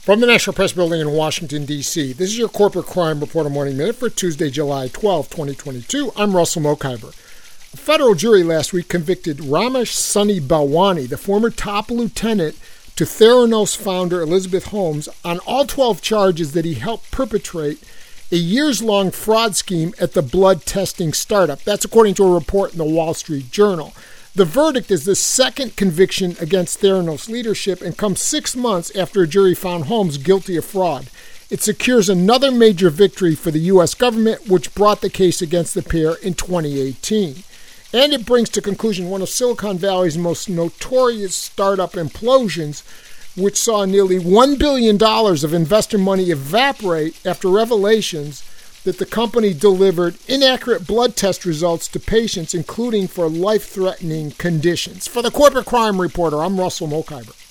From the National Press Building in Washington, D.C., this is your Corporate Crime Reporter Morning Minute for Tuesday, July 12, 2022. I'm Russell Mokhiber. A federal jury last week convicted Ramesh Sunny Balwani, the former top lieutenant to Theranos founder Elizabeth Holmes, on all 12 charges that he helped perpetrate a years long fraud scheme at the blood testing startup. That's according to a report in the Wall Street Journal. The verdict is the second conviction against Theranos leadership and comes six months after a jury found Holmes guilty of fraud. It secures another major victory for the U.S. government, which brought the case against the pair in 2018. And it brings to conclusion one of Silicon Valley's most notorious startup implosions, which saw nearly $1 billion of investor money evaporate after revelations that the company delivered inaccurate blood test results to patients, including for life threatening conditions. For the Corporate Crime Reporter, I'm Russell Mokhiber.